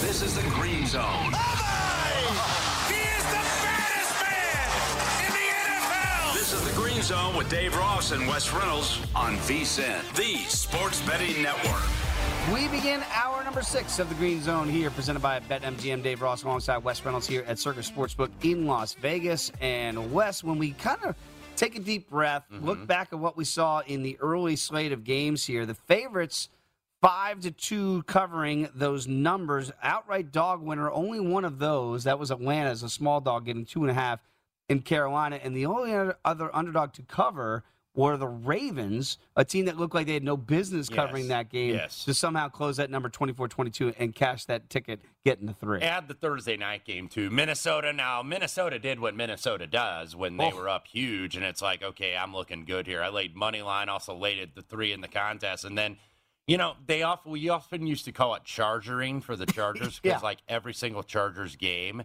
This is the Green Zone. Oh, he is the baddest man in the NFL. This is the Green Zone with Dave Ross and Wes Reynolds on VSIN, the Sports Betting Network. We begin hour number six of the Green Zone here, presented by BetMGM. Dave Ross alongside Wes Reynolds here at Circus Sportsbook in Las Vegas. And Wes, when we kind of take a deep breath, look mm-hmm. back at what we saw in the early slate of games here, the favorites five to two covering those numbers. Outright dog winner, only one of those. That was Atlanta as a small dog getting two and a half in Carolina. And the only other- underdog to cover were the Ravens, a team that looked like they had no business covering Yes. that game Yes. to somehow close that number 24-22 and cash that ticket getting the three. Add the Thursday night game to Minnesota. Now, Minnesota did what Minnesota does when they Oh. were up huge, and it's like, okay, I'm looking good here. I laid money line, also laid it the three in the contest, and then, you know, they often we often used to call it chargering for the Chargers because Yeah. like every single Chargers game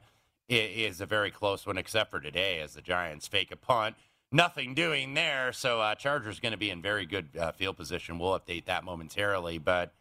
is a very close one, except for today as the Giants fake a punt. Nothing doing there, so uh, Chargers going to be in very good uh, field position. We'll update that momentarily, but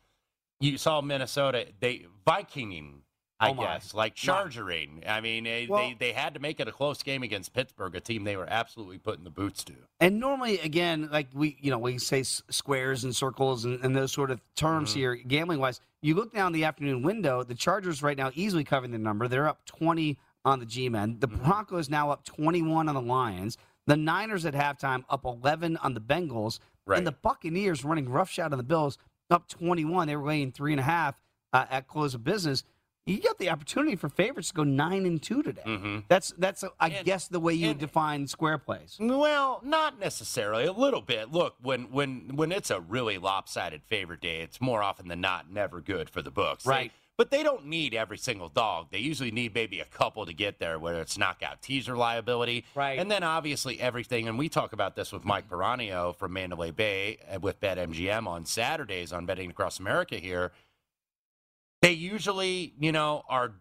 you saw Minnesota they Vikinging, I Oh guess, like chargering. I mean, they, Well- they they had to make it a close game against Pittsburgh, a team they were absolutely putting the boots to. And normally, again, like we, you know, we say s- squares and circles and, and those sort of terms Mm-hmm. here, gambling wise. You look down the afternoon window. The Chargers right now easily covering the number. They're up twenty on the G-men. The Mm-hmm. Broncos now up twenty-one on the Lions. The Niners at halftime up eleven on the Bengals. Right. And the Buccaneers running roughshod on the Bills up twenty-one. They were laying three and a half uh, at close of business. You got the opportunity for favorites to go nine and two today. Mhm. That's that's I And- guess the way you and- define square plays. Well, not necessarily. A little bit. Look, when when when it's a really lopsided favorite day, it's more often than not never good for the books. They- Right. but they don't need every single dog. They usually need maybe a couple to get there, whether it's knockout teaser liability. Right. And then obviously everything, and we talk about this with Mike Piranio from Mandalay Bay uh, with BetMGM on Saturdays on Betting Across America here. They usually, you know, are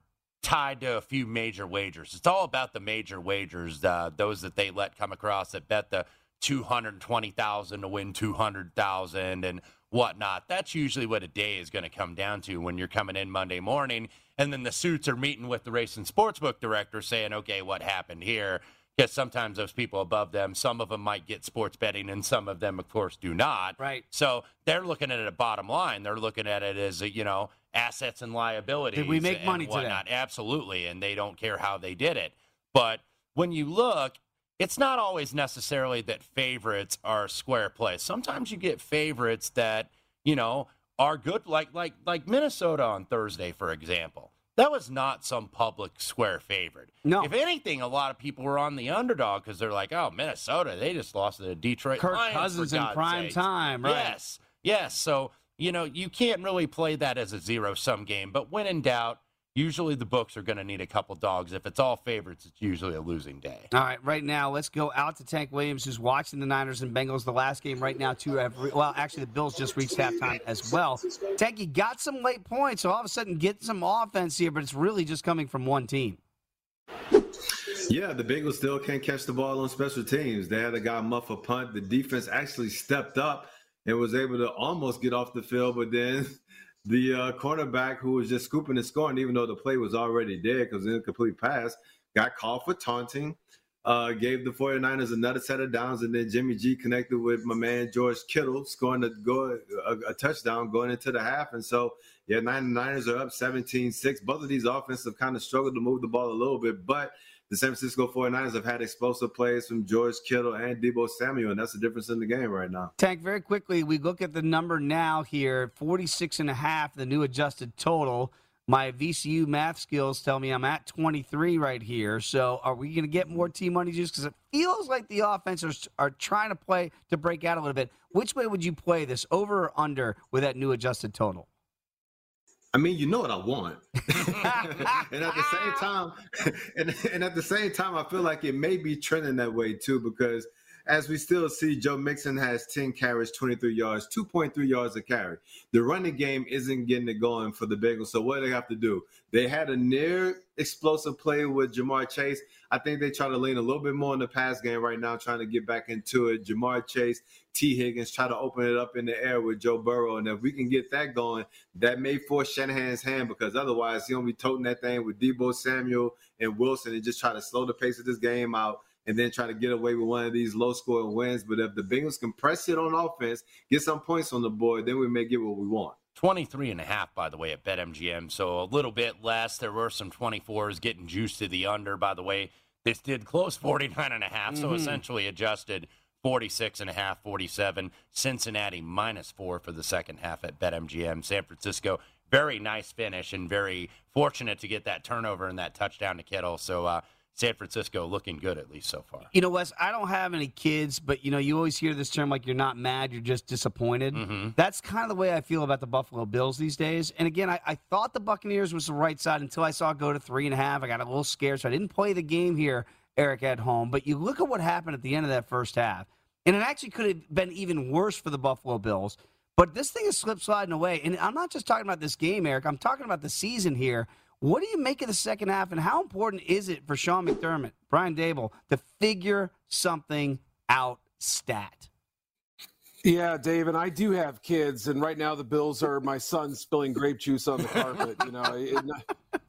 tied to a few major wagers. It's all about the major wagers, uh, those that they let come across that bet the 220,000 to win 200,000 and whatnot. That's usually what a day is going to come down to when you're coming in Monday morning. And then the suits are meeting with the race and sportsbook director saying, okay, what happened here? Because sometimes those people above them, some of them might get sports betting and some of them, of course, do not. Right. So they're looking at it a bottom line. They're looking at it as, a, you know, assets and liabilities. Did we make and money today? whatnot. Absolutely. And they don't care how they did it. But when you look, it's not always necessarily that favorites are square plays. Sometimes you get favorites that, you know, are good. Like like like Minnesota on Thursday, for example. That was not some public square favorite. No. If anything, a lot of people were on the underdog because they're like, "Oh, Minnesota, they just lost to the Detroit Kirk Lions, Cousins in prime sakes." time, right? Yes, yes. So you know you can't really play that as a zero sum game. But when in doubt, usually the books are going to need a couple dogs. If it's all favorites, it's usually a losing day. All right, right now, let's go out to Tank Williams, who's watching the Niners and Bengals. The last game right now, two have re- well, actually, the Bills just reached halftime as well. Tank, you got some late points, so all of a sudden get some offense here, but it's really just coming from one team. Yeah, the Bengals still can't catch the ball on special teams. They had a guy muff a punt. The defense actually stepped up and was able to almost get off the field, but then the uh, cornerback who was just scooping and scoring, even though the play was already dead because an incomplete pass, got called for taunting. Uh, gave the 49ers another set of downs, and then Jimmy G connected with my man George Kittle, scoring a, go, a, a touchdown going into the half. And so, yeah, 99ers are up 17 6. Both of these offenses have kind of struggled to move the ball a little bit, but the San Francisco 49ers have had explosive plays from George Kittle and Deebo Samuel, and that's the difference in the game right now. Tank, very quickly, we look at the number now here 46 and a half, the new adjusted total. My VCU math skills tell me I'm at 23 right here. So are we going to get more T money juice? Because it feels like the offenses are trying to play to break out a little bit. Which way would you play this, over or under, with that new adjusted total? I mean, you know what I want. and at the same time, and, and at the same time, I feel like it may be trending that way too, because as we still see, Joe Mixon has 10 carries, 23 yards, 2.3 yards a carry. The running game isn't getting it going for the Bengals. So what do they have to do? They had a near explosive play with Ja'Marr Chase. I think they try to lean a little bit more in the pass game right now, trying to get back into it. Ja'Marr Chase, Tee Higgins try to open it up in the air with Joe Burrow. And if we can get that going, that may force Shanahan's hand because otherwise he'll be toting that thing with Deebo Samuel and Wilson and just try to slow the pace of this game out and then try to get away with one of these low scoring wins. But if the Bengals can press it on offense, get some points on the board, then we may get what we want. 23 and a half, by the way, at BetMGM. So a little bit less. There were some 24s getting juiced to the under, by the way. This did close 49 and a half, so Mhm. essentially adjusted 46 and a half, 47. Cincinnati minus four for the second half at BetMGM. San Francisco, very nice finish and very fortunate to get that turnover and that touchdown to Kittle. So uh, San Francisco looking good at least so far. You know, Wes, I don't have any kids, but you know, you always hear this term like you're not mad, you're just disappointed. Mm-hmm. That's kind of the way I feel about the Buffalo Bills these days. And again, I, I thought the Buccaneers was the right side until I saw it go to three and a half. I got a little scared, so I didn't play the game here, Eric, at home. But you look at what happened at the end of that first half, and it actually could have been even worse for the Buffalo Bills. But this thing is slip sliding away. And I'm not just talking about this game, Eric. I'm talking about the season here. What do you make of the second half, and how important is it for Sean McDermott, Brian Daboll, to figure something out stat? Yeah, Dave, and I do have kids, and right now the Bills are my son spilling grape juice on the carpet. You know, it,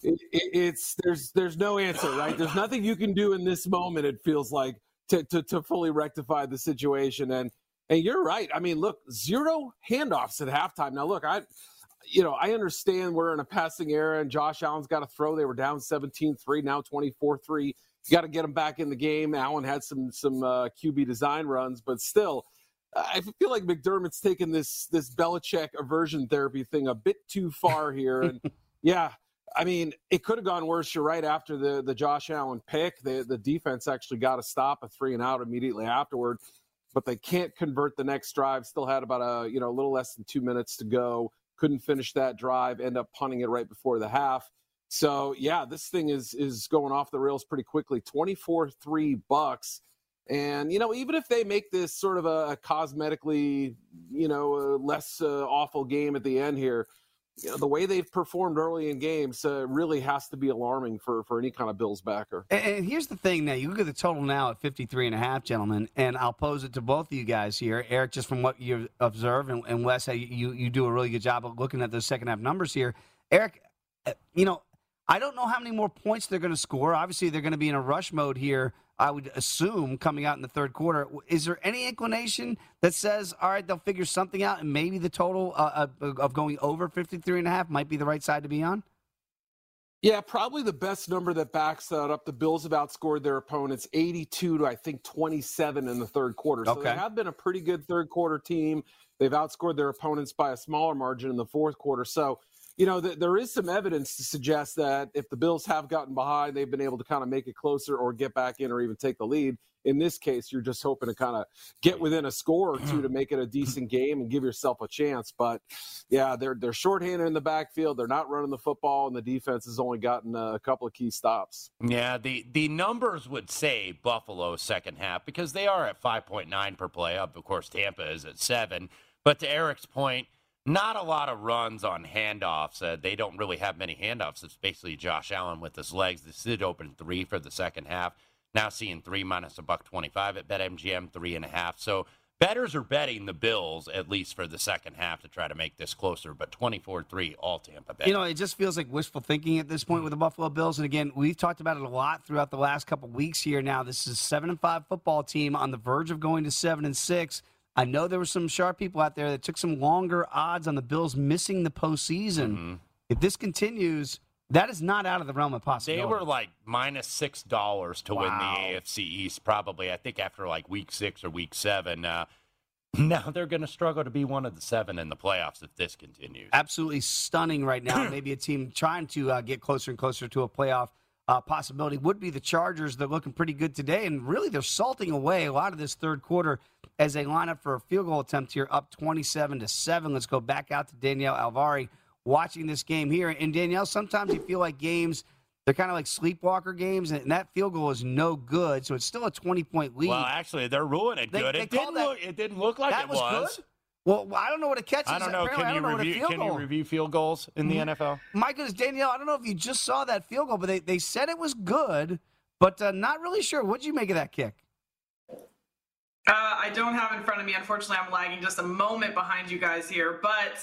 it, it, it's there's there's no answer, right? There's nothing you can do in this moment. It feels like to to, to fully rectify the situation, and and you're right. I mean, look, zero handoffs at halftime. Now, look, I. You know, I understand we're in a passing era and Josh Allen's got to throw. They were down 17 3, now 24 3. You got to get them back in the game. Allen had some some uh, QB design runs, but still, I feel like McDermott's taken this this Belichick aversion therapy thing a bit too far here. And yeah, I mean, it could have gone worse. You're right after the the Josh Allen pick. The the defense actually got a stop, a three and out immediately afterward, but they can't convert the next drive. Still had about a you know a little less than two minutes to go. Couldn't finish that drive. End up punting it right before the half. So yeah, this thing is is going off the rails pretty quickly. 24-3 bucks. And you know, even if they make this sort of a, cosmetically, you know, less uh, awful game at the end here, you know, the way they've performed early in games uh, really has to be alarming for for any kind of Bills backer. And, and here's the thing now, you look at the total now at 53 and a half, gentlemen, and I'll pose it to both of you guys here. Eric, just from what you observe, and, and Wes, you, you do a really good job of looking at those second half numbers here. Eric, uh, you know, I don't know how many more points they're going to score. Obviously, they're going to be in a rush mode here, I would assume, coming out in the third quarter. Is there any inclination that says, all right, they'll figure something out and maybe the total uh, of going over 53 and a half might be the right side to be on? Yeah, probably the best number that backs that up. The Bills have outscored their opponents 82 to I think 27 in the third quarter. So Okay. they have been a pretty good third quarter team. They've outscored their opponents by a smaller margin in the fourth quarter. So, you know, th- there is some evidence to suggest that if the Bills have gotten behind, they've been able to kind of make it closer or get back in or even take the lead. In this case, you're just hoping to kind of get within a score or two to make it a decent game and give yourself a chance. But yeah, they're they're shorthanded in the backfield. They're not running the football, and the defense has only gotten a couple of key stops. Yeah, the the numbers would say Buffalo second half because they are at 5.9 per play. up. Of course, Tampa is at seven. But to Eric's point, not a lot of runs on handoffs. Uh, they don't really have many handoffs. It's basically Josh Allen with his legs. This did open three for the second half. Now seeing three minus a buck twenty-five at BetMGM, three and a half. So betters are betting the Bills at least for the second half to try to make this closer. But 24-3, all Tampa Bay. You know, it just feels like wishful thinking at this point with the Buffalo Bills. And again, we've talked about it a lot throughout the last couple weeks here. Now, this is a seven and five football team on the verge of going to seven and six. I know there were some sharp people out there that took some longer odds on the Bills missing the postseason. Mm-hmm. If this continues, that is not out of the realm of possibility. They were like minus six dollars to win the AFC East, probably. I think after like week six or week seven. Uh, now they're going to struggle to be one of the seven in the playoffs if this continues. absolutely stunning right now. Maybe a team trying to uh, get closer and closer to a playoff uh, possibility would be the Chargers. They're looking pretty good today, and really they're salting away a lot of this third quarter as they line up for a field goal attempt here, up twenty-seven to seven. Let's go back out to Danielle Alvari watching this game here. And Danielle, sometimes you feel like games. They're kind of like sleepwalker games, and that field goal is no good. So it's still a twenty-point lead. Well, actually, they're ruling it They- good. they it didn't that- look. It didn't look like that it was was. Good? Well, I don't know what a catch is. I don't know. Apparently, Can I you don't know what a review? field Can you goal- review field goals in the Mhm. NFL? My goodness, Danielle, I don't know if you just saw that field goal, but they, they said it was good, but uh, not really sure. What'd you make of that kick? Uh, I don't have in front of me. Unfortunately, I'm lagging just a moment behind you guys here, but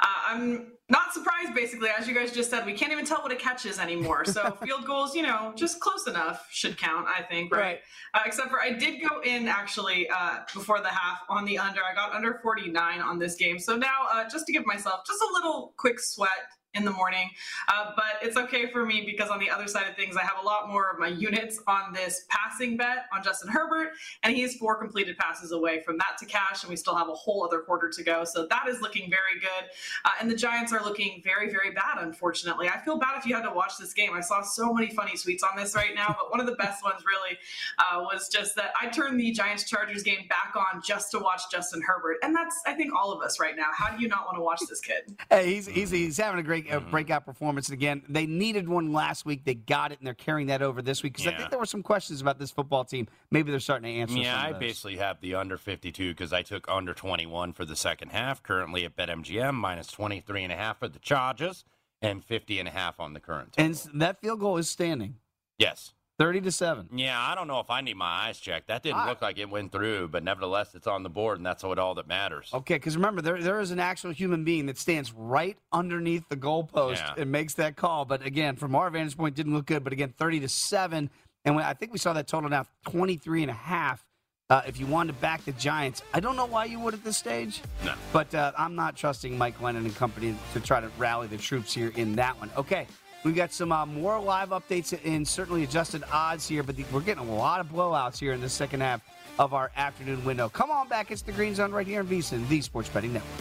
I'm not surprised. Basically, as you guys just said, we can't even tell what a catch is anymore. So field goals, you know, just close enough should count. I think, right? Uh, except for I did go in actually uh, before the half on the under. I got under 49 on this game. So now, uh, just to give myself just a little quick sweat in the morning. Uh, but it's okay for me because on the other side of things, I have a lot more of my units on this passing bet on Justin Herbert, and he is four completed passes away from that to cash, and we still have a whole other quarter to go. So that is looking very good. Uh, and the Giants are looking very, very bad, unfortunately. I feel bad if you had to watch this game. I saw so many funny tweets on this right now, but one of the best ones really uh, was just that I turned the Giants Chargers game back on just to watch Justin Herbert. And that's, I think, all of us right now. How do you not want to watch this kid? Hey, he's, he's, he's having a great uh, breakout performance. And again, they needed one last week. They got it, and they're carrying that over this week because I think there were some questions about this football team. Maybe they're starting to answer Yeah, some I basically have the under 52 because I took under 21 for the second half. Currently at BetMGM, minus 23 and a half for the Chargers and 50 and a half on the current. And that field goal is standing Yes. 30 to 7. Yeah, I don't know if I need my eyes checked. That didn't I- look like it went through, but nevertheless, it's on the board, and that's what all that matters. Okay, because remember, there, there is an actual human being that stands right underneath the goalpost Yeah. and makes that call. But again, from our vantage point, didn't look good. But again, 30 to 7. And when, I think we saw that total now 23 and a half. Uh, if you wanted to back the Giants, I don't know why you would at this stage. No. But uh, I'm not trusting Mike Glennon and company to try to rally the troops here in that one. Okay, we've got some uh, more live updates and certainly adjusted odds here, but the, we're getting a lot of blowouts here in the second half of our afternoon window. Come on back. It's the Green Zone right here in VSiN, the Sports Betting Network.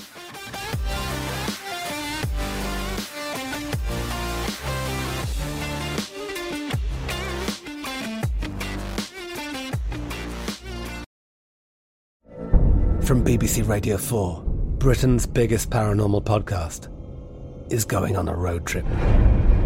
From BBC Radio 4, Britain's biggest paranormal podcast is going on a road trip.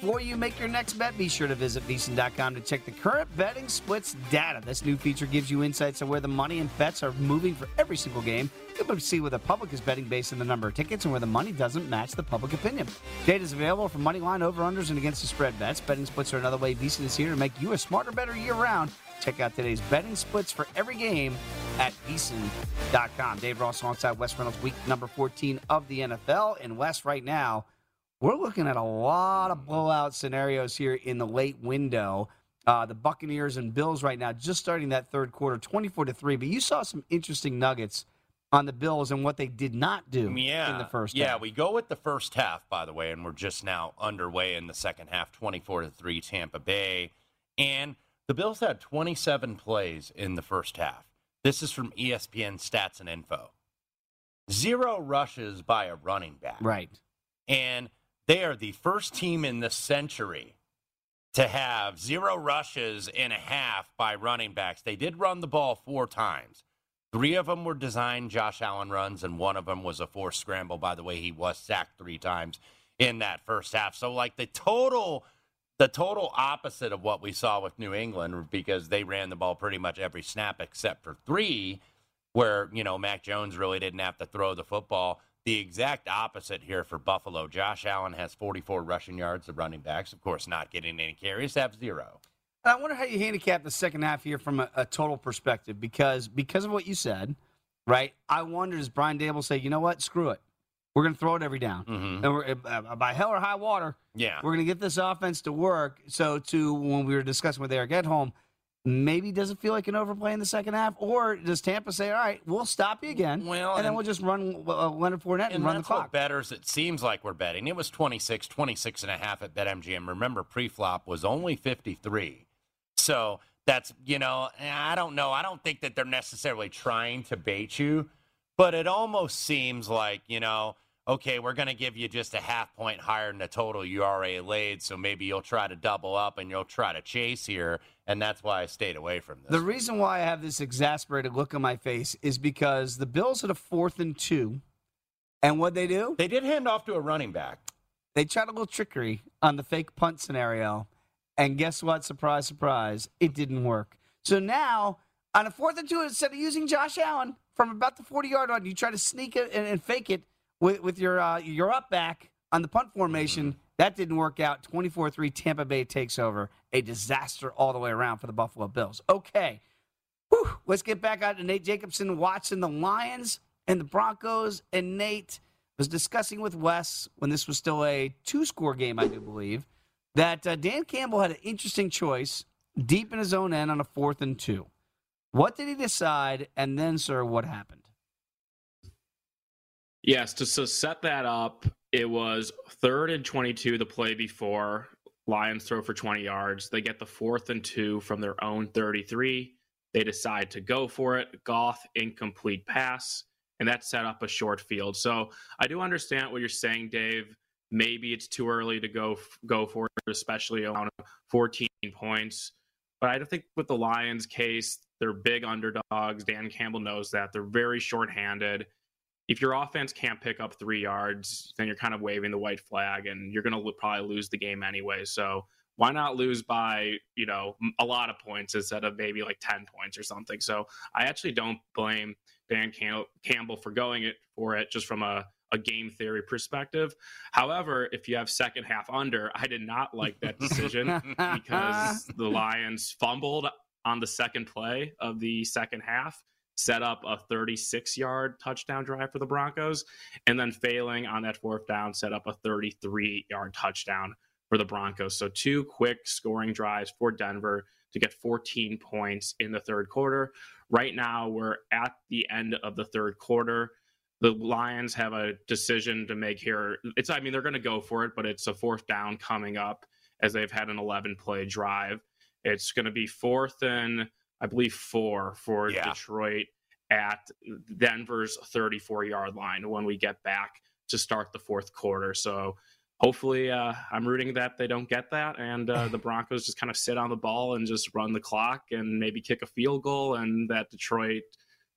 Before you make your next bet, be sure to visit VSiN.com to check the current betting splits data. This new feature gives you insights on where the money and bets are moving for every single game. You'll be able to see where the public is betting based on the number of tickets and where the money doesn't match the public opinion. Data is available for money line over-unders and against the spread bets. Betting splits are another way VSiN is here to make you a smarter, better year-round. Check out today's betting splits for every game at VSiN.com. Dave Ross alongside Wes Reynolds, week number 14 of the NFL. And Wes, right now, we're looking at a lot of blowout scenarios here in the late window. Uh, the Buccaneers and Bills right now just starting that third quarter, 24 to 3. But you saw some interesting nuggets on the Bills and what they did not do yeah, in the first yeah, half. we go with the first half, by the way, and we're just now underway in the second half, 24 to 3 Tampa Bay. And the Bills had 27 plays in the first half. This is from ESPN Stats and Info. Zero rushes by a running back. Right. And they are the first team in the century to have zero rushes in a half by running backs. They did run the ball four times. Three of them were designed Josh Allen runs, and one of them was a forced scramble. By the way, he was sacked three times in that first half. So, like the total, the total opposite of what we saw with New England, because they ran the ball pretty much every snap except for three, where you know Mac Jones really didn't have to throw the football. The exact opposite here for Buffalo. Josh Allen has 44 rushing yards. The running backs, of course, not getting any carries, have zero. I wonder how you handicap the second half here from a, a, total perspective because because of what you said, right? I wonder does Brian Daboll say, you know what, screw it, we're going to throw it every down, mm-hmm. and we're, uh, by hell or high water, yeah, we're going to get this offense to work. So to when we were discussing with Eric Edholm, maybe does it feel like an overplay in the second half, or does Tampa say, all right, we'll stop you again, well, and, and then we'll just run uh, Leonard Fournette and, and run the clock? What betters, it seems like we're betting. It was 26, 26 and a half at BetMGM. Remember, pre-flop was only 53. So that's, you know, I don't know. I don't think that they're necessarily trying to bait you, but it almost seems like, you know, okay, we're going to give you just a half point higher than the total you already laid. So maybe you'll try to double up and you'll try to chase here. And that's why I stayed away from this. The reason why I have this exasperated look on my face is because the Bills had a fourth and two. And what they do? They did hand off to a running back. They tried a little trickery on the fake punt scenario. And guess what? Surprise, surprise. It didn't work. So now, on a fourth and two, instead of using Josh Allen from about the 40 yard line, you try to sneak it and, and fake it with, with your, uh, your up back on the punt formation. Mm-hmm. That didn't work out. 24 3, Tampa Bay takes over. A disaster all the way around for the Buffalo Bills. Okay. Whew. Let's get back out to Nate Jacobson watching the Lions and the Broncos. And Nate was discussing with Wes when this was still a two score game, I do believe that uh, Dan Campbell had an interesting choice deep in his own end on a fourth and two. What did he decide? And then, sir, what happened? Yes, to, to set that up, it was third and 22 the play before. Lions throw for 20 yards. They get the fourth and two from their own 33. They decide to go for it. Goff incomplete pass. and that set up a short field. So I do understand what you're saying, Dave. Maybe it's too early to go go for it, especially around 14 points. But I don't think with the Lions case, they're big underdogs. Dan Campbell knows that. They're very shorthanded. If your offense can't pick up three yards, then you're kind of waving the white flag, and you're going to probably lose the game anyway. So why not lose by you know a lot of points instead of maybe like 10 points or something? So i actually don't blame dan campbell for going it for it just from a, a game theory perspective. However if you have second half under i did not like that decision because the lions fumbled on the second play of the second half set up a 36 yard touchdown drive for the broncos and then failing on that fourth down set up a 33 yard touchdown for the Broncos. So two quick scoring drives for Denver to get 14 points in the third quarter. Right now, we're at the end of the third quarter. The Lions have a decision to make here. It's, I mean, they're going to go for it, but it's a fourth down coming up as they've had an 11 play drive. It's going to be fourth and, I believe, four for yeah. Detroit at Denver's 34 yard line when we get back to start the fourth quarter. So hopefully uh, I'm rooting that they don't get that and uh, the Broncos just kind of sit on the ball and just run the clock and maybe kick a field goal and that Detroit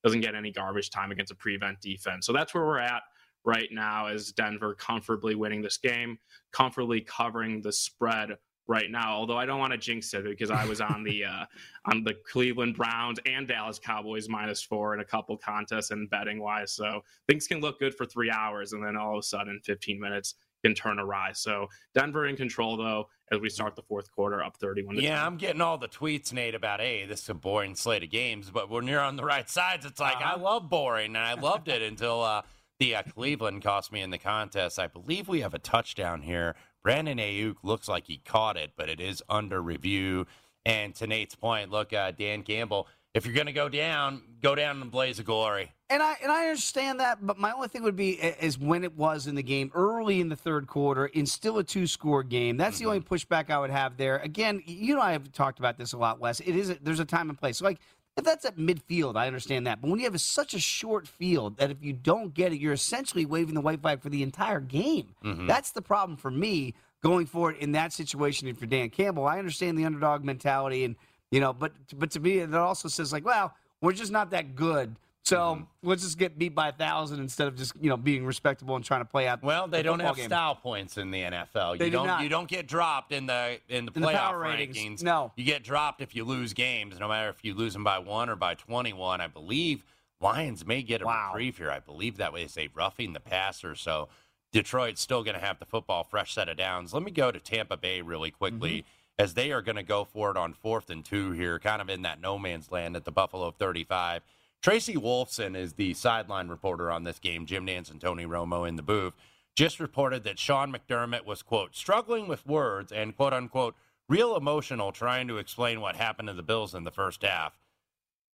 doesn't get any garbage time against a prevent defense. So that's where we're at right now as Denver comfortably winning this game, comfortably covering the spread right now. Although I don't want to jinx it because I was on the uh, on the Cleveland Browns and Dallas Cowboys minus four in a couple contests and betting wise. So things can look good for three hours and then all of a sudden 15 minutes can turn awry. So Denver in control though as we start the fourth quarter up 31 Yeah, 10. I'm getting all the tweets Nate about hey, this is a boring slate of games, but when you're on the right sides it's like uh-huh. I love boring and I loved it until uh, the uh, Cleveland cost me in the contest. I believe we have a touchdown here. Brandon Aiyuk looks like he caught it, but it is under review. And to Nate's point, look, uh, Dan Campbell, if you're going to go down, go down in a blaze of glory. And I and I understand that, but my only thing would be is when it was in the game early in the third quarter in still a two score game. That's mm-hmm. the only pushback I would have there. Again, you know I have talked about this a lot, Wes. It is a, there's a time and place. So like if that's at midfield, I understand that. But when you have a, such a short field that if you don't get it, you're essentially waving the white flag for the entire game. Mm-hmm. That's the problem for me going forward in that situation. And for Dan Campbell, I understand the underdog mentality, and you know, but but to me, it also says like, well, we're just not that good so mm-hmm. let's just get beat by a thousand instead of just you know being respectable and trying to play out. Well, they the don't have game. style points in the NFL. They you do don't not. you don't get dropped in the in the in playoff the rankings. Ratings. No, you get dropped if you lose games, no matter if you lose them by one or by twenty-one. I believe Lions may get a wow. reprieve here. I believe that way. They say roughing the passer, so Detroit's still going to have the football fresh set of downs. Let me go to Tampa Bay really quickly. Mm-hmm as they are going to go for it on fourth and two here, kind of in that no man's land at the Buffalo 35. Tracy Wolfson is the sideline reporter on this game. Jim Nantz and Tony Romo in the booth just reported that Sean McDermott was, quote, struggling with words and, quote unquote, real emotional trying to explain what happened to the Bills in the first half.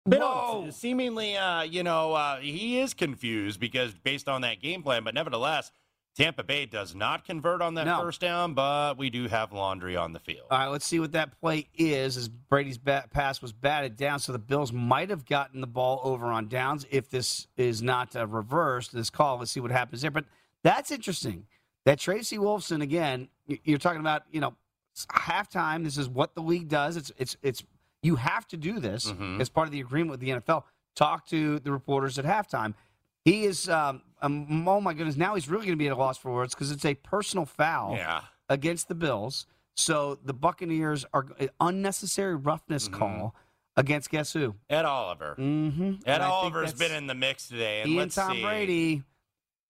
Whoa. seemingly, uh, you know, uh, he is confused because based on that game plan, but nevertheless, Tampa Bay does not convert on that no. first down, but we do have laundry on the field. All right, let's see what that play is. As Brady's bat- pass was batted down, so the Bills might have gotten the ball over on downs if this is not uh, reversed. This call, let's see what happens there. But that's interesting. That Tracy Wolfson again. You're talking about, you know, halftime. This is what the league does. It's it's it's you have to do this mm-hmm. as part of the agreement with the NFL. Talk to the reporters at halftime. He is, um, um, oh my goodness, now he's really going to be at a loss for words because it's a personal foul yeah. against the Bills. So the Buccaneers are unnecessary roughness mm-hmm. call against guess who? Ed Oliver. Mm-hmm. Ed Oliver's been in the mix today. And he let's and Tom see. Brady.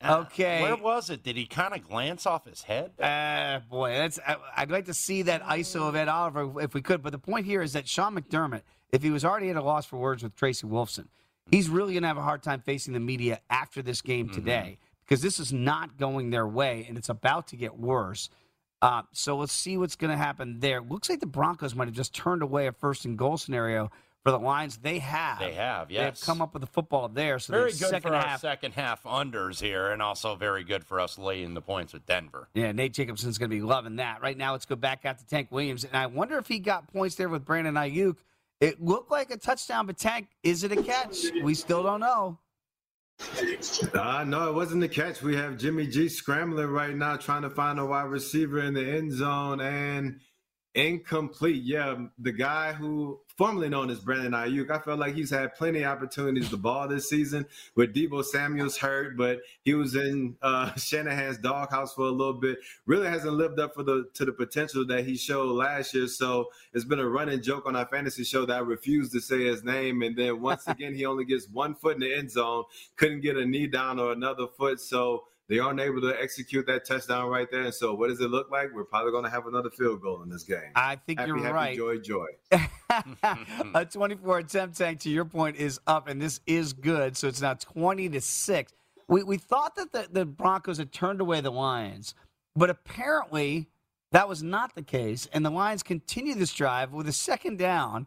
Uh, okay. Where was it? Did he kind of glance off his head? Uh, boy, that's. I, would like to see that ISO of Ed Oliver if we could. But the point here is that Sean McDermott, if he was already at a loss for words with Tracy Wolfson, he's really going to have a hard time facing the media after this game mm-hmm. today because this is not going their way and it's about to get worse. Uh, so let's see what's going to happen there. Looks like the Broncos might have just turned away a first and goal scenario for the Lions. They have. They have, yes. They've come up with the football there. So very good second for half, our second half unders here, and also very good for us laying the points with Denver. Yeah, Nate Jacobson's going to be loving that. Right now, let's go back out to Tank Williams, and I wonder if he got points there with Brandon Aiyuk. It looked like a touchdown, but Tank, is it a catch? We still don't know. Uh, no, it wasn't the catch. We have Jimmy G scrambling right now, trying to find a wide receiver in the end zone, and incomplete. Yeah, the guy who formerly known as Brandon Aiyuk, I felt like he's had plenty of opportunities to ball this season with Deebo Samuel's hurt, but he was in uh, Shanahan's doghouse for a little bit. Really hasn't lived up for the to the potential that he showed last year. So it's been a running joke on our fantasy show that I refuse to say his name. And then once again, he only gets one foot in the end zone, couldn't get a knee down or another foot. So they aren't able to execute that touchdown right there. And so, what does it look like? We're probably going to have another field goal in this game. I think happy, you're happy, right. Joy, joy. a 24 attempt tank, to your point, is up, and this is good. So it's now 20 to six. We we thought that the, the Broncos had turned away the Lions, but apparently that was not the case, and the Lions continue this drive with a second down.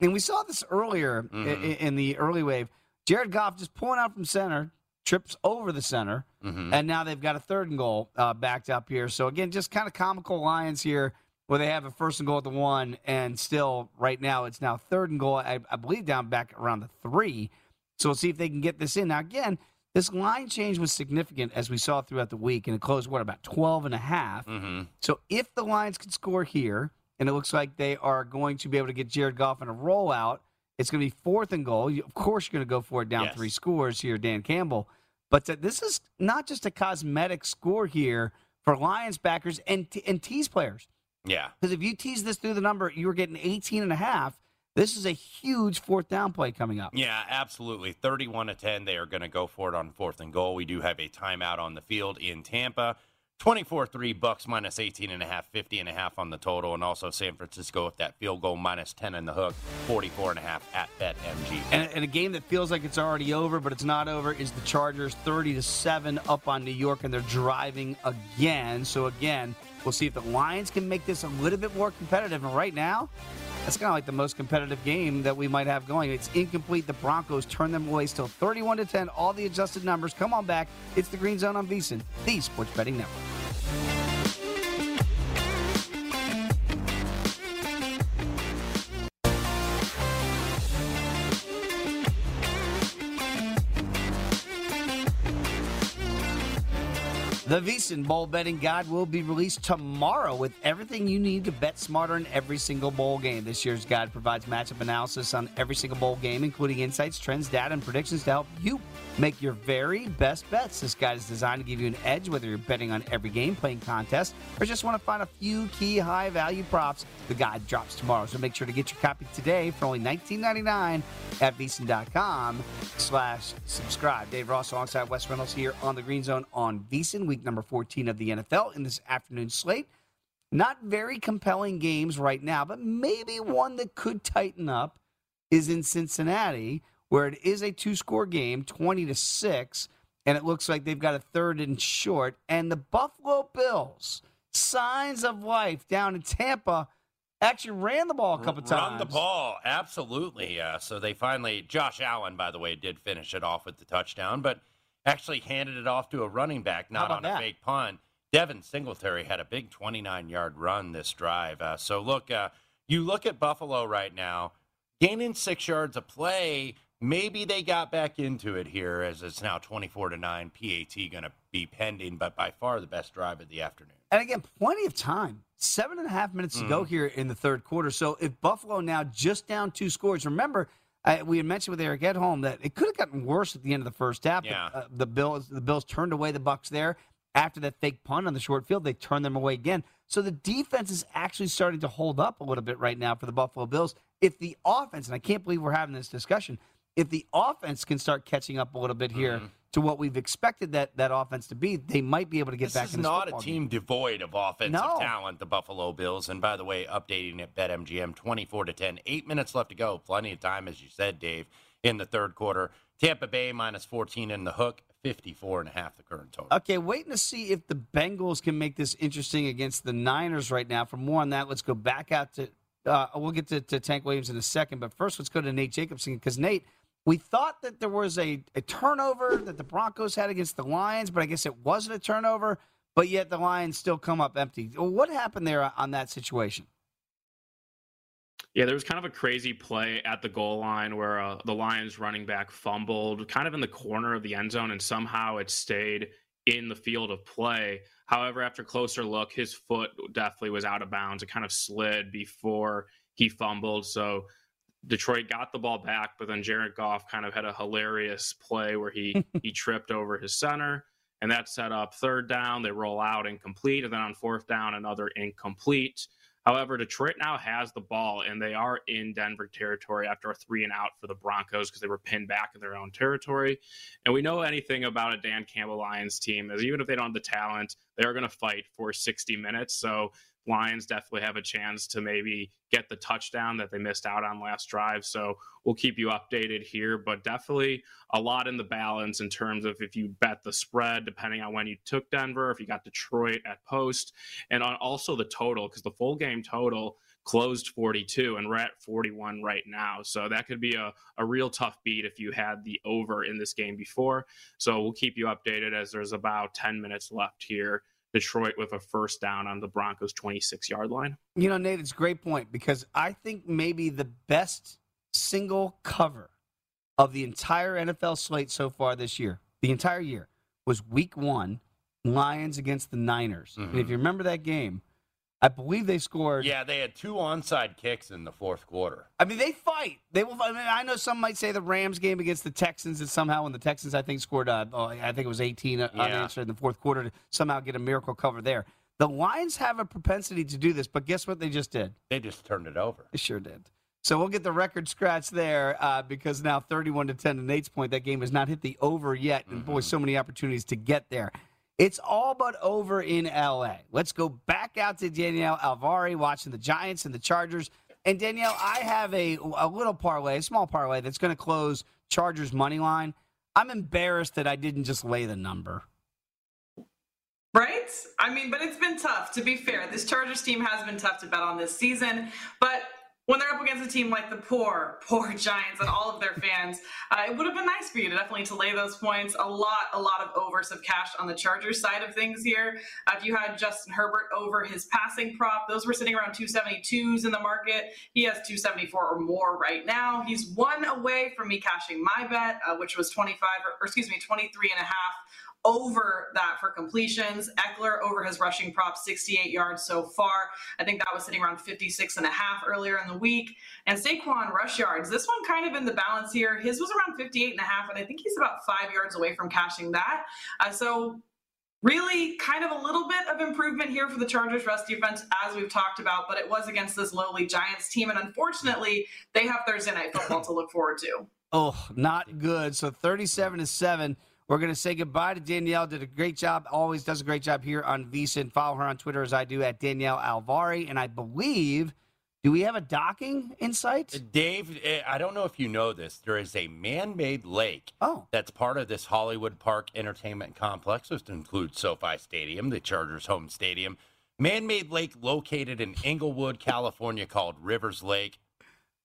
And we saw this earlier Mm-hmm. in, in the early wave. Jared Goff just pulling out from center, trips over the center, Mm-hmm. and now they've got a third and goal uh, backed up here. So again, just kind of comical Lions here, where they have a first and goal at the one, and still right now it's now third and goal. I, I believe down back around the three. So we'll see if they can get this in. Now again, this line change was significant as we saw throughout the week, and it closed what about 12 and a half. Mm-hmm. So if the Lions can score here, and it looks like they are going to be able to get Jared Goff in a rollout, it's going to be fourth and goal. You, of course, you're going to go for it down Yes. three scores here, Dan Campbell. But this is not just a cosmetic score here for Lions backers and, and tease players. Yeah. Because if you tease this through the number, you were getting 18 and a half. This is a huge fourth down play coming up. Yeah, absolutely. 31 to 10. They are going to go for it on fourth and goal. We do have a timeout on the field in Tampa. 24 3 bucks minus 18 and a half, 50 and a half on the total. And also San Francisco with that field goal minus 10 in the hook, 44 and a half at BetMG. And, and a game that feels like it's already over, but it's not over, is the Chargers 30 to 7 up on New York, and they're driving again. So, again, we'll see if the Lions can make this a little bit more competitive. And right now, that's kind of like the most competitive game that we might have going. It's incomplete. The Broncos turn them away still 31 to 10. All the adjusted numbers. Come on back. It's the Green Zone on VSiN, the Sports Betting Network. The VSiN Bowl Betting Guide will be released tomorrow with everything you need to bet smarter in every single bowl game. This year's guide provides matchup analysis on every single bowl game, including insights, trends, data, and predictions to help you make your very best bets. This guide is designed to give you an edge whether you're betting on every game, playing contests, or just want to find a few key high value props. The guide drops tomorrow, so make sure to get your copy today for only $19.99 at VSiN.com slash subscribe. Dave Ross alongside Wes Reynolds here on the Green Zone on VSiN, week number 14 of the NFL in this afternoon slate. Not very compelling games right now, but maybe one that could tighten up is in Cincinnati, where it is a two score game, 20 to 6, and it looks like they've got a third and short. And the Buffalo Bills, signs of life down in Tampa, actually ran the ball a couple of times. Run the ball, absolutely. Uh, so they finally, Josh Allen, by the way, did finish it off with the touchdown, but actually handed it off to a running back, not on a that? fake punt. Devin Singletary had a big 29 yard run this drive. Uh, so look, uh, you look at Buffalo right now, gaining six yards of play. Maybe they got back into it here as it's now 24 to 9. PAT going to be pending, but by far the best drive of the afternoon. And again, plenty of time. Seven and a half minutes to go Mhm. here in the third quarter. So if Buffalo now just down two scores, remember uh, we had mentioned with Eric Edholm that it could have gotten worse at the end of the first half. Yeah. Uh, the Bills, the Bills turned away the Bucks there after that fake punt on the short field. They turned them away again. So the defense is actually starting to hold up a little bit right now for the Buffalo Bills. If the offense, and I can't believe we're having this discussion, if the offense can start catching up a little bit here to what we've expected that that offense to be, they might be able to get This back is this not a team game. devoid of offensive No. talent, the Buffalo Bills. And by the way, updating at BetMGM 24 to 10. Eight minutes left to go. Plenty of time, as you said, Dave, in the third quarter. Tampa Bay minus 14 in the hook, 54 and a half the current total. Okay, waiting to see if the Bengals can make this interesting against the Niners right now. For more on that, let's go back out to. Uh, we'll get to, to Tank Williams in a second, but first let's go to Nate Jacobson because Nate, we thought that there was a, a turnover that the Broncos had against the Lions, but I guess it wasn't a turnover. But yet the Lions still come up empty. What happened there on that situation? Yeah, there was kind of a crazy play at the goal line where uh, the Lions running back fumbled kind of in the corner of the end zone, and somehow it stayed in the field of play. However, after closer look, his foot definitely was out of bounds. It kind of slid before he fumbled. So Detroit got the ball back, but then Jared Goff kind of had a hilarious play where he he tripped over his center, and that set up third down. They roll out incomplete, and then on fourth down, another incomplete. However, Detroit now has the ball and they are in Denver territory after a three and out for the Broncos because they were pinned back in their own territory. And we know anything about a Dan Campbell Lions team is even if they don't have the talent, they're going to fight for 60 minutes. So Lions definitely have a chance to maybe get the touchdown that they missed out on last drive. So we'll keep you updated here, but definitely a lot in the balance in terms of if you bet the spread, depending on when you took Denver, if you got Detroit at post, and on also the total, because the full game total closed 42 and we're at 41 right now. So that could be a, a real tough beat if you had the over in this game before. So we'll keep you updated as there's about 10 minutes left here Detroit with a first down on the Broncos 26 yard line. You know, Nate, it's a great point because I think maybe the best single cover of the entire NFL slate so far this year, the entire year, was week one, Lions against the Niners. Mm-hmm. And if you remember that game, I believe they scored. Yeah, they had two onside kicks in the fourth quarter. I mean, they fight. They will. I mean, I know some might say the Rams game against the Texans is somehow when the Texans I think scored. Uh, oh, I think it was 18 yeah. unanswered in the fourth quarter to somehow get a miracle cover there. The Lions have a propensity to do this, but guess what they just did? They just turned it over. They sure did. So we'll get the record scratch there uh, because now 31 to 10 to Nate's point, that game has not hit the over yet, and mm-hmm. boy, so many opportunities to get there. It's all but over in LA. Let's go back out to Danielle Alvari watching the Giants and the Chargers. And Danielle, I have a, a little parlay, a small parlay that's going to close Chargers money line. I'm embarrassed that I didn't just lay the number. Right? I mean, but it's been tough, to be fair. This Chargers team has been tough to bet on this season. But when they're up against a team like the poor, poor Giants and all of their fans, uh, it would have been nice for you to definitely to lay those points. A lot, a lot of overs of cash on the Chargers side of things here. Uh, if you had Justin Herbert over his passing prop, those were sitting around 272s in the market. He has 274 or more right now. He's one away from me cashing my bet, uh, which was 25 or, or excuse me, 23 and a half over that for completions. Ekeler over his rushing prop, 68 yards so far. I think that was sitting around 56 and a half earlier in the week. And Saquon rush yards, this one kind of in the balance here. His was around 58 and a half, and I think he's about five yards away from cashing that. Uh, so really kind of a little bit of improvement here for the Chargers rest defense, as we've talked about, but it was against this lowly Giants team. And unfortunately, they have Thursday night football to look forward to. Oh, not good. So 37 to 7. We're going to say goodbye to Danielle. Did a great job. Always does a great job here on VSIN. Follow her on Twitter as I do at Danielle Alvari. And I believe, do we have a docking in sight? Uh, Dave, eh, I don't know if you know this. There is a man made lake oh. that's part of this Hollywood Park entertainment complex, which includes SoFi Stadium, the Chargers' home stadium. Man made lake located in Inglewood, California, called Rivers Lake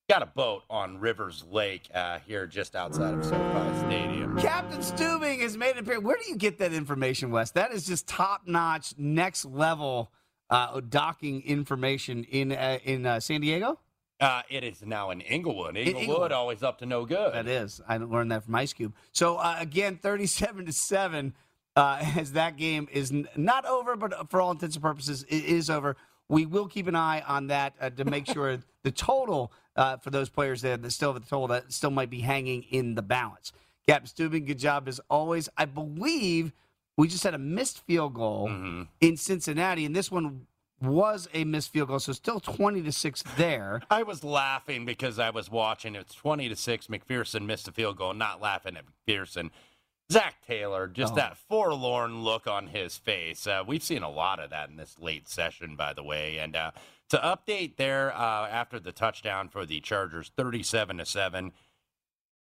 got a boat on Rivers Lake uh, here just outside of SoFi Stadium. Captain Stubing has made it appear. Where do you get that information, Wes? That is just top notch, next level uh, docking information in uh, in uh, San Diego. Uh, it is now in Inglewood. Inglewood, Inglewood, always up to no good. That is. I learned that from Ice Cube. So uh, again, thirty-seven to seven. as that game is n- not over, but for all intents and purposes, it is over. We will keep an eye on that to make sure the total uh, for those players that, that still have the total that still might be hanging in the balance. Captain Stubing, good job as always. I believe we just had a missed field goal mm-hmm. in Cincinnati, and this one was a missed field goal, so still 20 to 6 there. I was laughing because I was watching. It's 20 to 6. McPherson missed a field goal, not laughing at McPherson. Zac Taylor, just oh. that forlorn look on his face. Uh, we've seen a lot of that in this late session, by the way. And uh, to update there uh, after the touchdown for the Chargers, 37 to 7.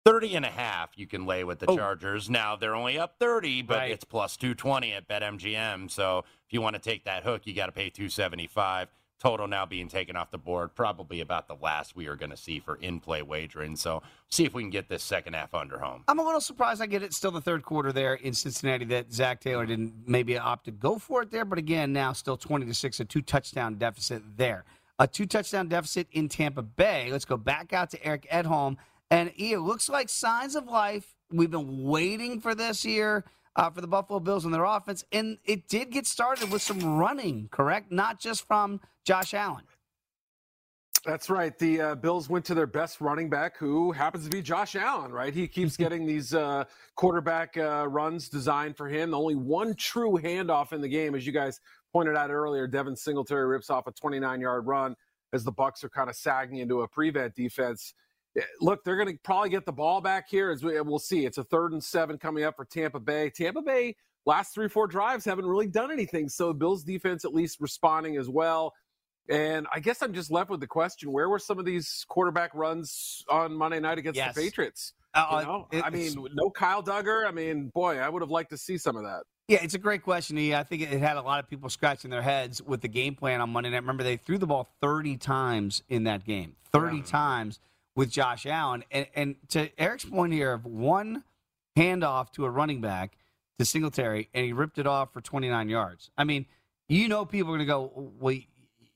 30 and a half you can lay with the oh. Chargers. Now they're only up 30, but right. it's plus 220 at BetMGM. So if you want to take that hook, you got to pay 275. Total now being taken off the board, probably about the last we are going to see for in-play wagering. So see if we can get this second half under home. I'm a little surprised I get it still the third quarter there in Cincinnati that Zac Taylor didn't maybe opt to go for it there, but again now still 20 to six, a two touchdown deficit there. a two touchdown deficit in Tampa Bay. Let's go back out to Eric Edholm. And it looks like signs of life. We've been waiting for this year uh, for the Buffalo Bills and their offense. And it did get started with some running, correct? Not just from Josh Allen. That's right. The uh, Bills went to their best running back, who happens to be Josh Allen, right? He keeps getting these uh, quarterback uh, runs designed for him. Only one true handoff in the game, as you guys pointed out earlier. Devin Singletary rips off a 29 yard run as the Bucs are kind of sagging into a prevent defense. Look, they're going to probably get the ball back here. As we, we'll see, it's a third and seven coming up for Tampa Bay. Tampa Bay last three four drives haven't really done anything, so Bills defense at least responding as well. And I guess I'm just left with the question: Where were some of these quarterback runs on Monday night against Yes. the Patriots? Uh, you know? it- I mean, no Kyle Dugger. I mean, boy, I would have liked to see some of that. Yeah, it's a great question. I think it had a lot of people scratching their heads with the game plan on Monday night. Remember, they threw the ball 30 times in that game, 30 times with Josh Allen. And, and to Eric's point here of one handoff to a running back to Singletary, and he ripped it off for 29 yards. I mean, you know, people are going to go, well,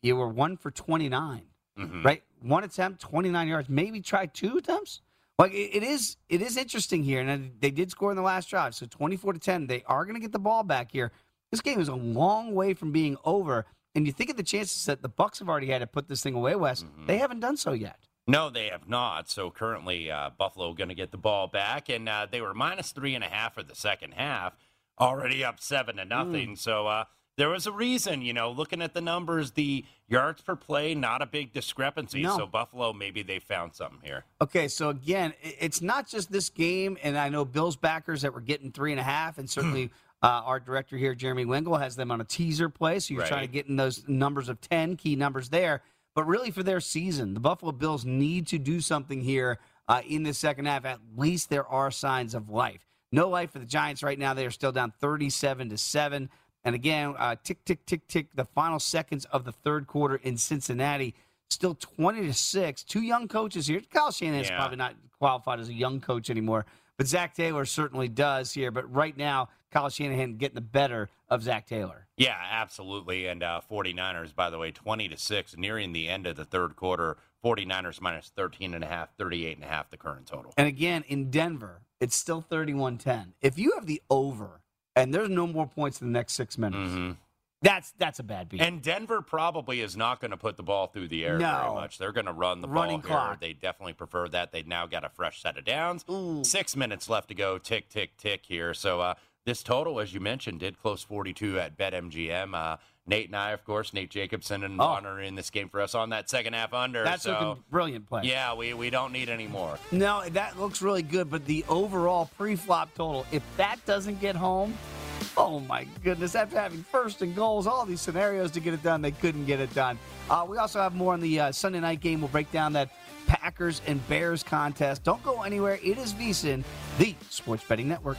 you were one for 29, Mhm. right? One attempt, 29 yards. Maybe try two attempts. Like it, is, it is interesting here, and they did score in the last drive, so 24 to 10. They are going to get the ball back here. This game is a long way from being over, and you think of the chances that the Bucs have already had to put this thing away, Wes. They haven't done so yet. No, they have not. So currently, uh, Buffalo going to get the ball back, and uh, they were minus three and a half for the second half, already up seven to nothing. So uh, there was a reason, you know, looking at the numbers, the yards per play, not a big discrepancy. No. So Buffalo, maybe they found something here. Okay, so again, it's not just this game, and I know Bills backers that were getting three and a half, and certainly uh, our director here, Jeremy Wingle, has them on a teaser play, so you're trying to get in those numbers of 10, key numbers there. But really, for their season, the Buffalo Bills need to do something here uh, in the second half. At least there are signs of life. No life for the Giants right now. They are still down 37 to 7. And again, uh, tick, tick, tick, tick, the final seconds of the third quarter in Cincinnati, still 20 to 6. Two young coaches here. Kyle Shanahan's Yeah. probably not qualified as a young coach anymore, but Zac Taylor certainly does here. But right now, Kyle Shanahan getting the better of Zac Taylor. Yeah, absolutely. And uh, 49ers, by the way, 20 to 6, nearing the end of the third quarter. 49ers minus 13 and a half, 38 and a half, the current total. And again, in Denver, it's still 31 10. If you have the over and there's no more points in the next six minutes, that's that's a bad beat. And Denver probably is not going to put the ball through the air very No. much. They're going to run the Running ball here. clock. They definitely prefer that. They've now got a fresh set of downs. Six minutes left to go. Tick, tick, tick here. So uh, this total, as you mentioned, did close 42 at BetMGM. Uh, Nate and I, of course, Nate Jacobson and Oh. in this game for us on that second half under. that's so, looking brilliant play. yeah, we, we don't need any more. No, that looks really good, but the overall pre-flop total, if that doesn't get home, oh my goodness! After having first and goals, all these scenarios to get it done, they couldn't get it done. Uh, we also have more on the uh, Sunday night game. We'll break down that Packers and Bears contest. Don't go anywhere. It is VSIN, the Sports Betting Network.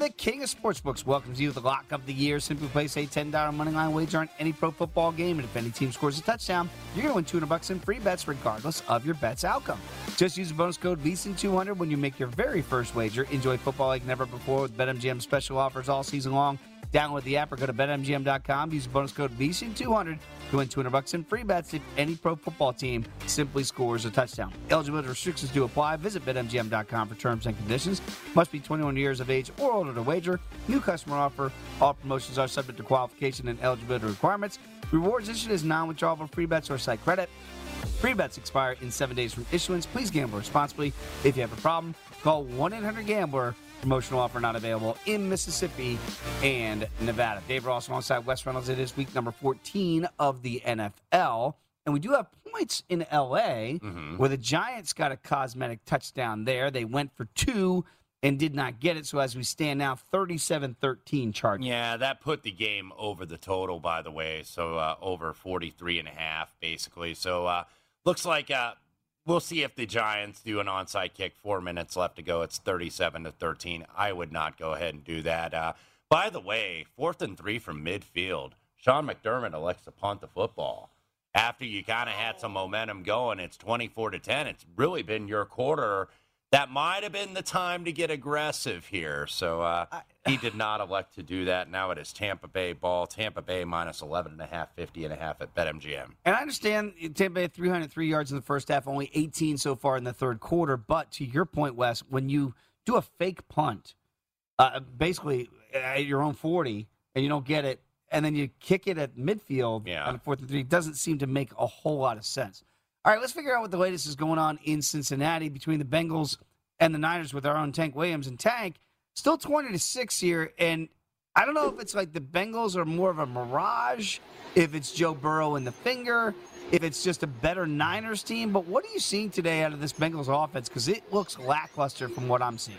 The king of sportsbooks, welcomes you to the lock of the year. Simply place a $10 money line wager on any pro football game, and if any team scores a touchdown, you're going to win 200 bucks in free bets regardless of your bet's outcome. Just use the bonus code VSIN200 when you make your very first wager. Enjoy football like never before with BetMGM special offers all season long. Download the app or go to betmgm.com. Use bonus code VSIN200 to win 200 bucks in free bets if any pro football team simply scores a touchdown. Eligibility restrictions do apply. Visit betmgm.com for terms and conditions. Must be 21 years of age or older to wager. New customer offer. All promotions are subject to qualification and eligibility requirements. Rewards issued as non-withdrawable free bets or site credit. Free bets expire in seven days from issuance. Please gamble responsibly. If you have a problem, call 1-800-GAMBLER. Promotional offer not available in Mississippi and Nevada. Dave Ross alongside Wes Reynolds. It is week number 14 of the NFL. And we do have points in LA where the Giants got a cosmetic touchdown there. They went for two and did not get it. So as we stand now, 37 13 Chargers. Yeah, that put the game over the total, by the way. So uh, over 43 and a half, basically. So uh, looks like uh, we'll see if the Giants do an onside kick. Four minutes left to go. It's 37 to 13. I would not go ahead and do that. Uh, by the way, fourth and three from midfield. Sean McDermott elects to punt the football. After you kind of had some momentum going, it's 24 to 10. It's really been your quarter. That might have been the time to get aggressive here. So uh, he did not elect to do that. Now it is Tampa Bay ball. Tampa Bay minus 11 and a half, 50 and a half at BetMGM. And I understand Tampa Bay 303 yards in the first half, only 18 so far in the third quarter. But to your point, Wes, when you do a fake punt, uh, basically at your own 40, and you don't get it, and then you kick it at midfield on the fourth and three, doesn't seem to make a whole lot of sense. All right, let's figure out what the latest is going on in Cincinnati between the Bengals and the Niners with our own Tank Williams and Tank. Still 20 to 6 here. And I don't know if it's like the Bengals are more of a mirage, if it's Joe Burrow in the finger, if it's just a better Niners team. But what are you seeing today out of this Bengals offense? Because it looks lackluster from what I'm seeing.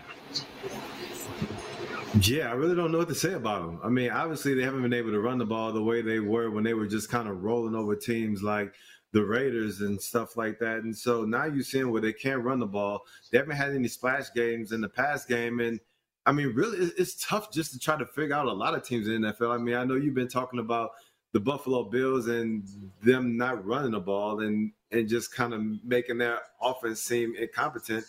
Yeah, I really don't know what to say about them. I mean, obviously they haven't been able to run the ball the way they were when they were just kind of rolling over teams like the Raiders and stuff like that. And so now you're seeing where they can't run the ball. They haven't had any splash games in the past game. And I mean, really, it's tough just to try to figure out a lot of teams in the NFL. I mean, I know you've been talking about the Buffalo Bills and them not running the ball and and just kind of making their offense seem incompetent.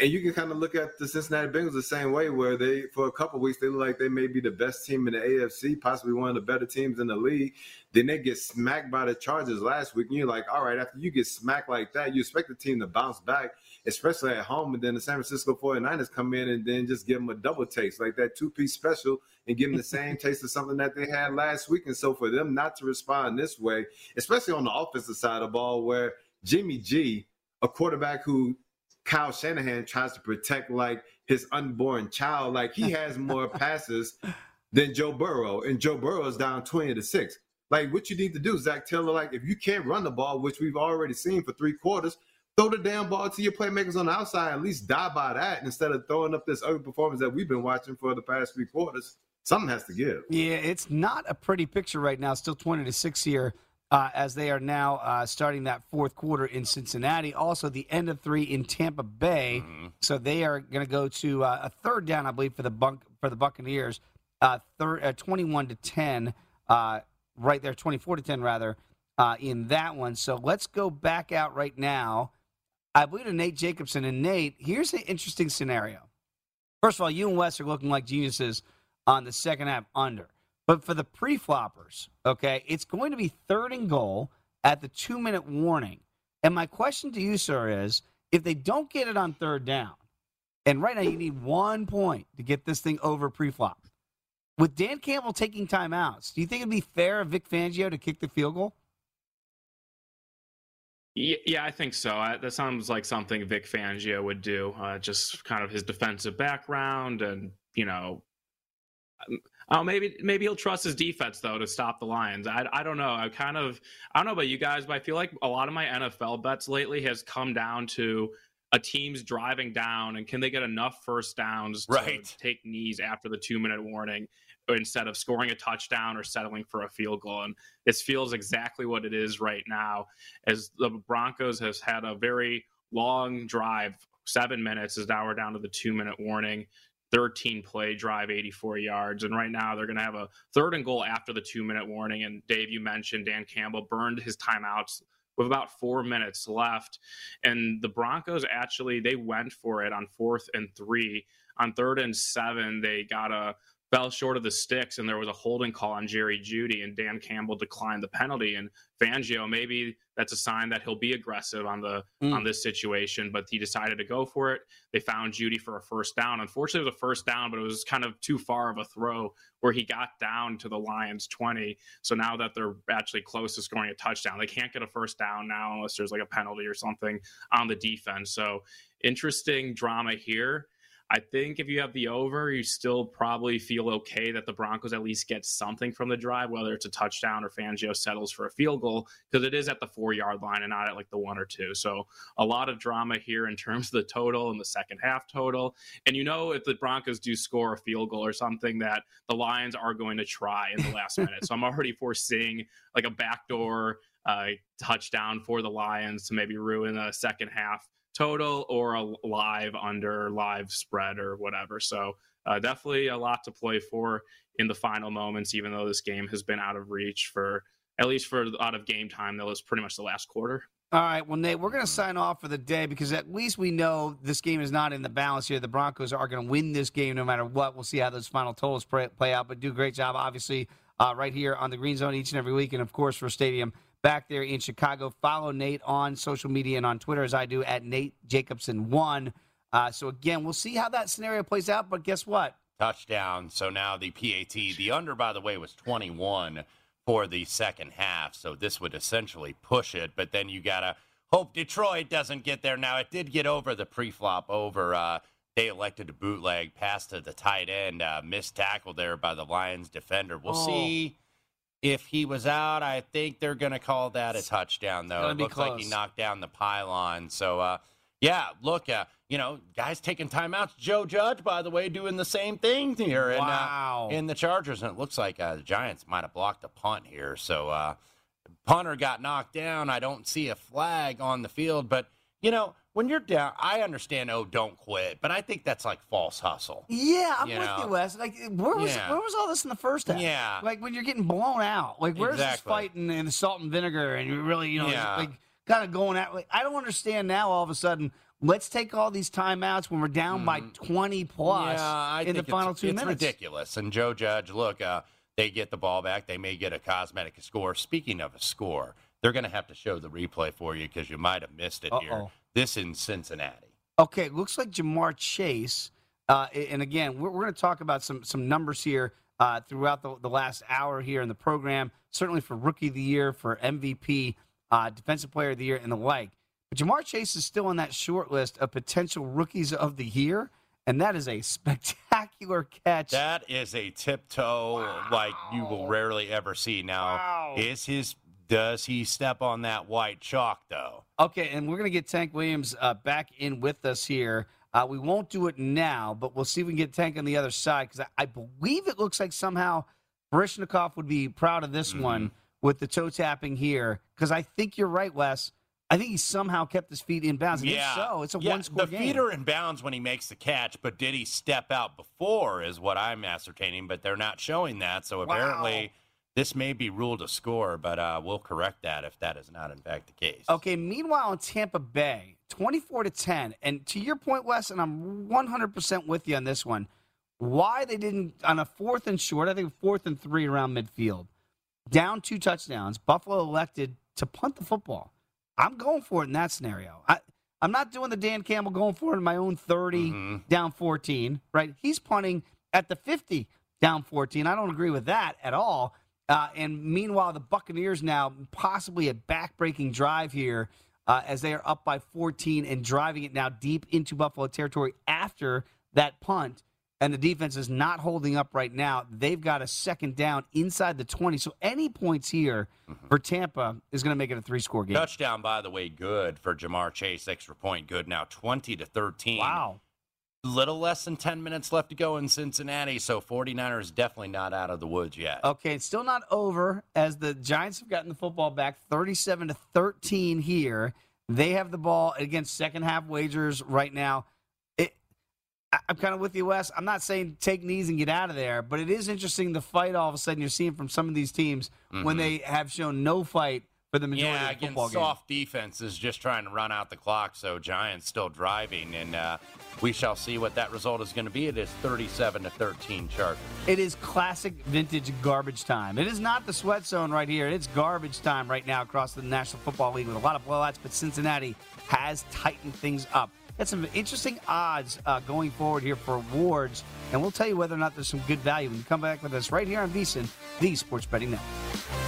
And you can kind of look at the Cincinnati Bengals the same way, where they, for a couple weeks, they look like they may be the best team in the AFC, possibly one of the better teams in the league. Then they get smacked by the Chargers last week, and you're like, all right, after you get smacked like that, you expect the team to bounce back, especially at home. And then the San Francisco 49ers come in and then just give them a double taste, like that two piece special, and give them the same taste of something that they had last week. And so for them not to respond this way, especially on the offensive side of the ball, where Jimmy G, a quarterback who Kyle Shanahan tries to protect like his unborn child. Like he has more passes than Joe Burrow, and Joe Burrow is down 20 to 6. Like what you need to do, Zac Taylor, like if you can't run the ball, which we've already seen for three quarters, throw the damn ball to your playmakers on the outside. At least die by that instead of throwing up this ugly performance that we've been watching for the past three quarters. Something has to give. Yeah, it's not a pretty picture right now. Still 20 to 6 here. Uh, as they are now uh, starting that fourth quarter in Cincinnati. Also, the end of three in Tampa Bay. So they are going to go to uh, a third down, I believe, for the bunk for the Buccaneers. Uh, third, uh, twenty-one to ten, uh, right there, twenty-four to ten rather, uh, in that one. So let's go back out right now. I believe to Nate Jacobson and Nate. Here's an interesting scenario. First of all, you and Wes are looking like geniuses on the second half under. But for the pre-floppers, okay, it's going to be third and goal at the two-minute warning. And my question to you, sir, is if they don't get it on third down, and right now you need one point to get this thing over pre-flop. With Dan Campbell taking timeouts, do you think it'd be fair of Vic Fangio to kick the field goal? Yeah, I think so. That sounds like something Vic Fangio would do. Uh, just kind of his defensive background, and you know, um, oh, maybe maybe he'll trust his defense though to stop the Lions. I, I don't know. I kind of I don't know about you guys, but I feel like a lot of my NFL bets lately has come down to a team's driving down and can they get enough first downs to Right. take knees after the two minute warning instead of scoring a touchdown or settling for a field goal. And this feels exactly what it is right now, as the Broncos has had a very long drive. Seven minutes is now we're down to the two minute warning. 13 play drive, 84 yards. And right now they're going to have a third and goal after the two minute warning. And Dave, you mentioned Dan Campbell burned his timeouts with about four minutes left. And the Broncos actually, they went for it on fourth and three. On third and seven, they got a fell short of the sticks and there was a holding call on Jerry Jeudy and Dan Campbell declined the penalty. And Fangio maybe that's a sign that he'll be aggressive on the Mm. on this situation but he decided to go for it. They found Jeudy for a first down. Unfortunately it was a first down but it was kind of too far of a throw where he got down to the Lions 20 so now that they're actually close to scoring a touchdown they can't get a first down now unless there's like a penalty or something on the defense. So interesting drama here I think if you have the over, you still probably feel okay that the Broncos at least get something from the drive, whether it's a touchdown or Fangio settles for a field goal, because it is at the four yard line and not at like the one or two. So a lot of drama here in terms of the total and the second half total. And you know, if the Broncos do score a field goal or something, that the Lions are going to try in the last minute. So I'm already foreseeing like a backdoor uh, touchdown for the Lions to maybe ruin the second half total or a live under live spread or whatever. So uh, definitely a lot to play for in the final moments, even though this game has been out of reach for at least for out of game time. That was pretty much the last quarter. All right, well, Nate, we're going to sign off for the day because at least we know this game is not in the balance here. The Broncos are going to win this game no matter what. We'll see how those final totals play, play out, but do a great job, obviously, uh, right here on the Green Zone each and every week. And, of course, for Stadium back there in Chicago. Follow Nate on social media and on Twitter as I do at Nate Jacobson1. Uh, so, again, we'll see how that scenario plays out, but guess what? touchdown. So now the PAT, the under, by the way, was 21 for the second half. So this would essentially push it. But then you got to hope Detroit doesn't get there. Now, it did get over the pre-flop over. Uh, they elected to bootleg pass to the tight end, uh, missed tackle there by the Lions defender. We'll Oh. see if he was out. I think they're going to call that a touchdown, though. It looks like he knocked down the pylon. So, uh, yeah, look, uh, you know, guys taking timeouts. Joe Judge, by the way, doing the same thing here in, Wow. uh, in the Chargers. And it looks like uh, the Giants might have blocked a punt here. So, uh, punter got knocked down. I don't see a flag on the field. But, you know, when you're down, I understand, oh, don't quit. But I think that's like false hustle. Yeah, I'm You with know? you, Wes. Like, where was Yeah. where was all this in the first half? Yeah. like when you're getting blown out. Like, where's this Exactly. fighting and the salt and vinegar, and you're really, you know, Yeah. like kind of going at. Like, I don't understand now. All of a sudden, let's take all these timeouts when we're down by 20 plus Mm. Yeah, in the final two it's minutes. ridiculous. And Joe Judge, look, uh, they get the ball back. They may get a cosmetic score. Speaking of a score, they're going to have to show the replay for you because you might have missed it here. This in Cincinnati. Okay, looks like Ja'Marr Chase. Uh, and again, we're, we're going to talk about some some numbers here uh, throughout the, the last hour here in the program. Certainly for Rookie of the Year, for MVP, uh, Defensive Player of the Year, and the like. But Ja'Marr Chase is still on that short list of potential Rookies of the Year, and that is a spectacular catch. That is a tiptoe like you will rarely ever see. Now, is his does he step on that white chalk though? Okay, and we're going to get Tank Williams uh, back in with us here. Uh, we won't do it now, but we'll see if we can get Tank on the other side because I, I believe it looks like somehow Baryshnikov would be proud of this one with the toe tapping here because I think you're right, Wes. I think he somehow kept his feet in bounds. And yeah. if so, it's a yeah, one score The feet are in bounds when he makes the catch, but did he step out before is what I'm ascertaining, but they're not showing that. So apparently this may be ruled a score, but uh, we'll correct that if that is not in fact the case. Okay, meanwhile in Tampa Bay, 24 to 10. And to your point, Wes, and I'm 100% with you on this one, why they didn't, on a fourth and short, I think fourth and three around midfield, down two touchdowns, Buffalo elected to punt the football. I'm going for it in that scenario. I, I'm not doing the Dan Campbell going for it in my own 30 down 14, right? He's punting at the 50 down 14. I don't agree with that at all. Uh, and meanwhile, the Buccaneers now possibly a back-breaking drive here uh, as they are up by 14 and driving it now deep into Buffalo territory after that punt. And the defense is not holding up right now. They've got a second down inside the 20. So any points here for Tampa is going to make it a three-score game. Touchdown, by the way, good for Ja'Marr Chase. Extra point, good now, twenty to thirteen. Wow. Little less than ten minutes left to go in Cincinnati, so 49ers definitely not out of the woods yet. Okay, it's still not over as the Giants have gotten the football back 37 to 13 here. They have the ball against second half wagers right now. It, I- I'm kind of with you, Wes. I'm not saying take knees and get out of there, but it is interesting the fight all of a sudden you're seeing from some of these teams when Mhm. they have shown no fight for the majority Yeah, of the again, football game. soft defense is just trying to run out the clock, so Giants still driving, and uh, we shall see what that result is going to be. It is 37 to 13 Chargers. It is classic vintage garbage time. It is not the sweat zone right here. It's garbage time right now across the National Football League with a lot of blowouts, but Cincinnati has tightened things up. Got some interesting odds uh, going forward here for awards, and we'll tell you whether or not there's some good value when you come back with us right here on VSIN, the Sports Betting Network.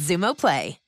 Xumo Play.